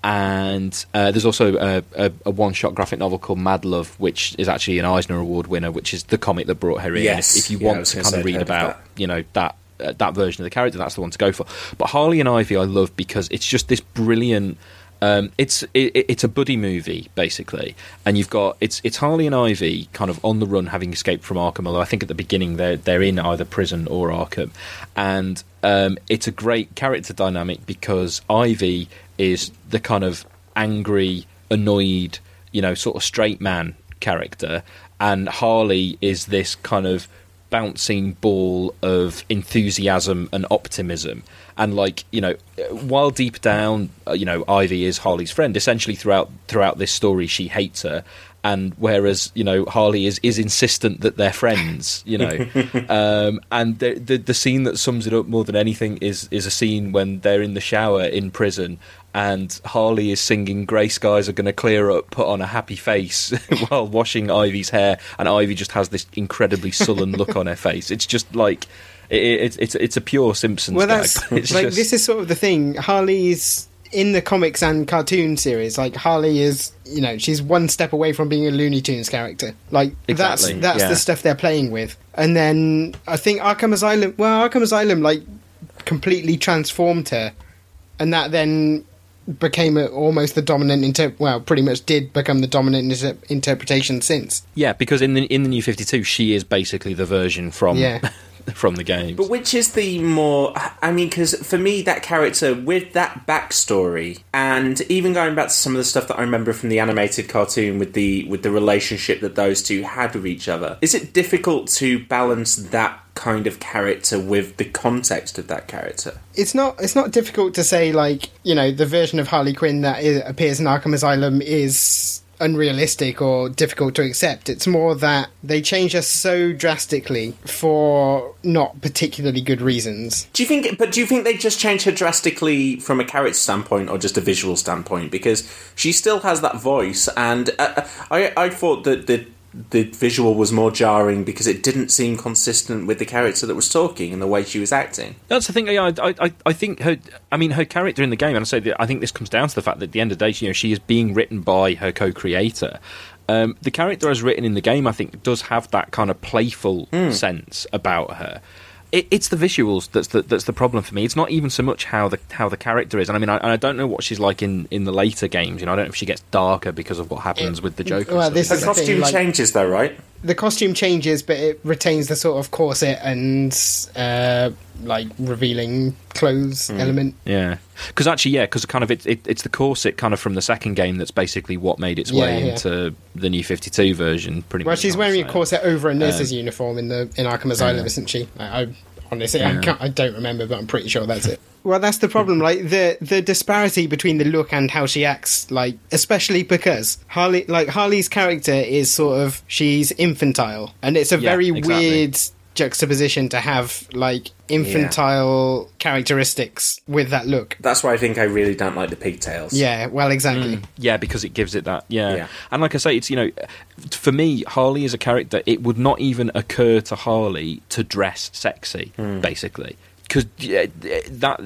And uh, there's also a, a, a one shot graphic novel called Mad Love, which is actually an Eisner Award winner, which is the comic that brought her in. Yes. If, if you Yeah, want to kind of read about, that. you know, that uh, that version of the character, that's the one to go for. But Harley and Ivy, I love because it's just this brilliant. Um, it's it, it's a buddy movie basically, and you've got it's it's Harley and Ivy kind of on the run, having escaped from Arkham. Although I think at the beginning they're they're in either prison or Arkham, and um, it's a great character dynamic because Ivy is the kind of angry, annoyed, you know, sort of straight man character, and Harley is this kind of bouncing ball of enthusiasm and optimism. And like you know, while deep down, uh, you know, Ivy is Harley's friend. Essentially, throughout throughout this story, she hates her. And whereas you know Harley is, is insistent that they're friends, you know, *laughs* um, and the, the the scene that sums it up more than anything is is a scene when they're in the shower in prison, and Harley is singing "Grey skies are going to clear up," put on a happy face *laughs* while washing Ivy's hair, and Ivy just has this incredibly sullen look on her face. It's just like it, it, it's it's a pure Simpsons. well, that's *laughs* like just- this is sort of the thing. Harley's in the comics and cartoon series. Like Harley is, you know, she's one step away from being a Looney Tunes character. Like Exactly, that's that's yeah. the stuff they're playing with. And then I think Arkham Asylum. Well, Arkham Asylum like completely transformed her, and that then became a, almost the dominant inter- well pretty much did become the dominant inter- interpretation since yeah, because in the in the new Fifty Two, she is basically the version from Yeah. *laughs* from the game But which is the more? I mean, because for me, that character with that backstory, and even going back to some of the stuff that I remember from the animated cartoon with the with the relationship that those two had with each other, is it difficult to balance that kind of character with the context of that character? it's not it's not difficult to say like you know the version of Harley Quinn that appears in Arkham Asylum is unrealistic or difficult to accept. It's more that they change us so drastically for not particularly good reasons. Do you think? But do you think they just changed her drastically from a character standpoint or just a visual standpoint? Because she still has that voice, and uh, I I thought that the the visual was more jarring because it didn't seem consistent with the character that was talking and the way she was acting. That's the thing. Yeah, I, I, I think her. I mean, her character in the game, and I say that I think this comes down to the fact that at the end of the day, you know, she is being written by her co-creator. Um, the character as written in the game, I think, does have that kind of playful Hmm. sense about her. It, it's the visuals that's the, that's the problem for me. It's not even so much how the how the character is, and I mean, I, I don't know what she's like in, in the later games. You know, I don't know if she gets darker because of what happens with the Joker. well, this stuff. is Her the thing, costume like- changes, though, right? The costume changes, but it retains the sort of corset and uh, like revealing clothes element. Yeah, because actually, yeah, because kind of it, it, it's the corset kind of from the second game that's basically what made its Yeah, way yeah. into the new Fifty Two version. Pretty Well, much. she's I'd wearing a corset over a nurse's Um, uniform in the in Arkham Asylum, yeah. isn't she? I, I honestly, I, can't, I don't remember, but I'm pretty sure that's it. *laughs* Well, that's the problem. Like the the disparity between the look and how she acts, like especially because Harley, like Harley's character is sort of she's infantile, and it's a Yeah, very exactly. weird juxtaposition to have like infantile characteristics with that look. That's why I think I really don't like the pigtails. Yeah, well, exactly. Yeah, because it gives it that. Yeah. Yeah. and like I say, it's you know, for me, Harley is a character. It would not even occur to Harley to dress sexy, Hmm. basically. Because that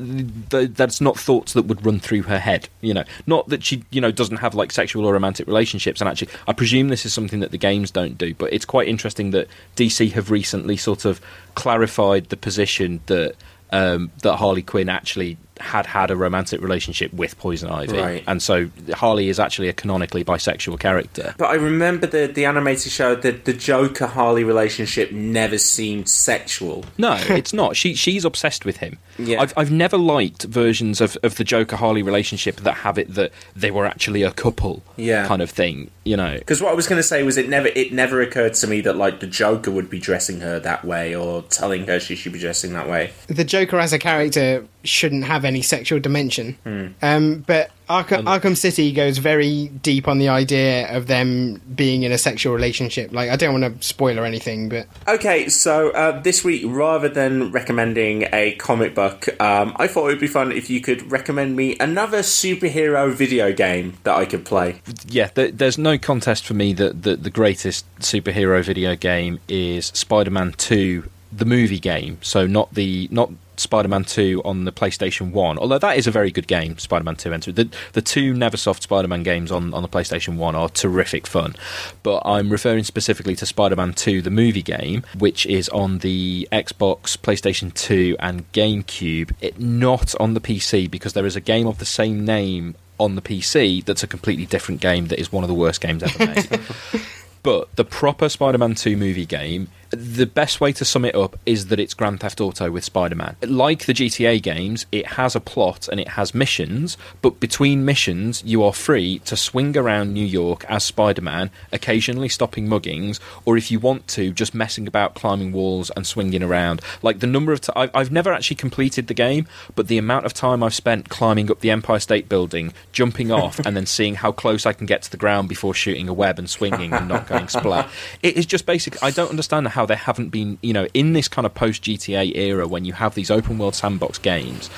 that's not thoughts that would run through her head, you know. Not that she, you know, doesn't have like sexual or romantic relationships. And actually, I presume this is something that the games don't do. But it's quite interesting that DC have recently sort of clarified the position that um, that Harley Quinn actually had had a romantic relationship with Poison Ivy, Right. and so Harley is actually a canonically bisexual character. But I remember the the animated show, the the Joker Harley relationship never seemed sexual. No, it's not. She she's obsessed with him. Yeah. I've I've never liked versions of, of the Joker Harley relationship that have it that they were actually a couple, Yeah. kind of thing. You know, Because what I was going to say was it never it never occurred to me that like the Joker would be dressing her that way or telling her she should be dressing that way. the Joker as a character shouldn't have any sexual dimension. Hmm. Um, but Arkham, Arkham City goes very deep on the idea of them being in a sexual relationship. Like, I don't want to spoil or anything, but Okay, so uh, this week, rather than recommending a comic book, um, I thought it would be fun if you could recommend me another superhero video game that I could play. yeah, th- there's no contest for me that, that the greatest superhero video game is Spider-Man Two, the movie game. So not the not Spider-Man Two on the PlayStation One, although that is a very good game. Spider-Man Two and the the two NeverSoft Spider-Man games on on the PlayStation One are terrific fun. But I'm referring specifically to Spider-Man Two, the movie game, which is on the Xbox, PlayStation Two, and GameCube. It not on the PC because there is a game of the same name on the PC that's a completely different game that is one of the worst games ever made. *laughs* but the proper Spider-Man 2 movie game the best way to sum it up is that it's Grand Theft Auto with Spider Man. Like the GTA games, it has a plot and it has missions, but between missions, you are free to swing around New York as Spider Man, occasionally stopping muggings, or if you want to, just messing about climbing walls and swinging around. Like the number of times, I've never actually completed the game, but the amount of time I've spent climbing up the Empire State Building, jumping off, and then seeing how close I can get to the ground before shooting a web and swinging and not going splat. It is just basic. I don't understand how there haven't been, you know, in this kind of post GTA era when you have these open world sandbox games.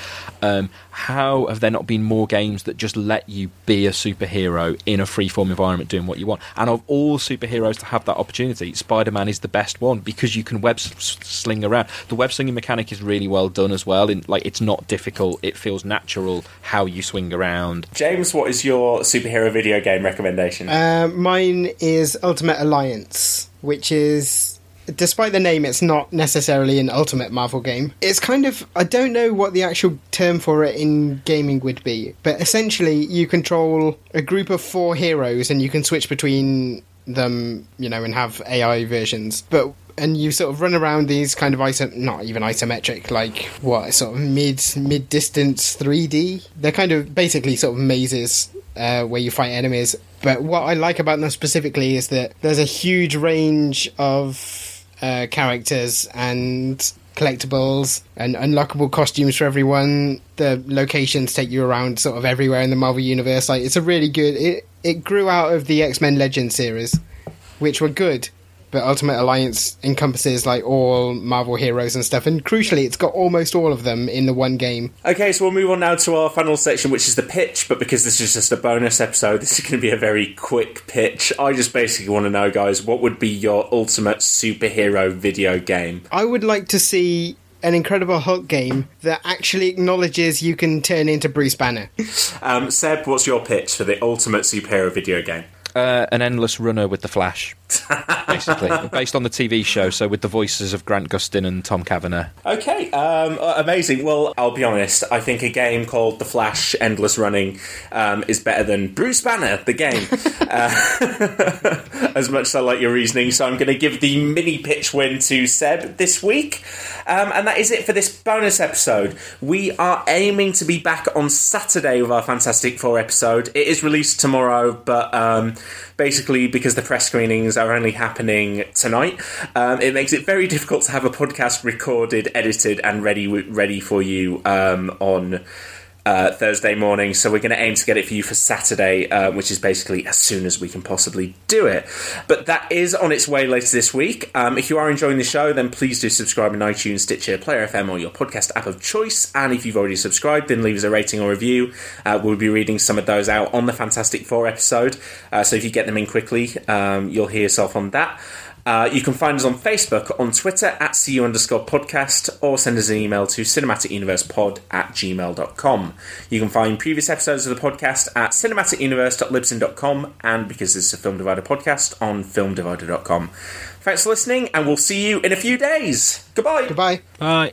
Um, how have there not been more games that just let you be a superhero in a freeform environment doing what you want? And of all superheroes to have that opportunity, Spider Man is the best one because you can web sling around. The web slinging mechanic is really well done as well. In, like it's not difficult; it feels natural how you swing around. James, what is your superhero video game recommendation? Uh, mine is Ultimate Alliance, which is. Despite the name, it's not necessarily an Ultimate Marvel game. It's kind of. I don't know what the actual term for it in gaming would be, but essentially, you control a group of four heroes and you can switch between them, you know, and have AI versions. But and you sort of run around these kind of iso not even isometric, like what sort of mid mid distance 3D. They're kind of basically sort of mazes uh, where you fight enemies. But what I like about them specifically is that there's a huge range of uh, characters and collectibles and unlockable costumes for everyone. The locations take you around sort of everywhere in the Marvel universe. Like it's a really good. It it grew out of the X Men Legends series, which were good. But Ultimate Alliance encompasses like all Marvel heroes and stuff, and crucially, it's got almost all of them in the one game. Okay, so we'll move on now to our final section, which is the pitch. But because this is just a bonus episode, this is going to be a very quick pitch. I just basically want to know, guys, what would be your ultimate superhero video game? I would like to see an Incredible Hulk game that actually acknowledges you can turn into Bruce Banner. *laughs* Um, Seb, what's your pitch for the ultimate superhero video game? Uh, an endless runner with the Flash, *laughs* basically, based on the TV show. So with the voices of Grant Gustin and Tom Cavanagh. Okay, um, uh, amazing. Well, I'll be honest. I think a game called The Flash Endless Running um, is better than Bruce Banner, the game. uh, *laughs* as much as I like your reasoning, so I'm going to give the mini pitch win to Seb this week. Um, and that is it for this bonus episode. We are aiming to be back on Saturday with our Fantastic Four episode. It is released tomorrow, but um, basically because the press screenings are only happening tonight, um, it makes it very difficult to have a podcast recorded, edited, and ready ready for you um, on. Uh, Thursday morning, so we're going to aim to get it for you for Saturday, uh, which is basically as soon as we can possibly do it. But that is on its way later this week. Um, if you are enjoying the show, then please do subscribe in iTunes, Stitcher, Player FM, or your podcast app of choice. And if you've already subscribed, then leave us a rating or review. Uh, we'll be reading some of those out on the Fantastic Four episode. Uh, so if you get them in quickly, um, you'll hear yourself on that. Uh, you can find us on Facebook, on Twitter at CU underscore podcast, or send us an email to cinematicuniversepod at gmail.com. You can find previous episodes of the podcast at cinematicuniverse.libsyn.com, and because this is a Film Divider podcast, on filmdivider.com. Thanks for listening, and we'll see you in a few days. Goodbye. Goodbye. Bye.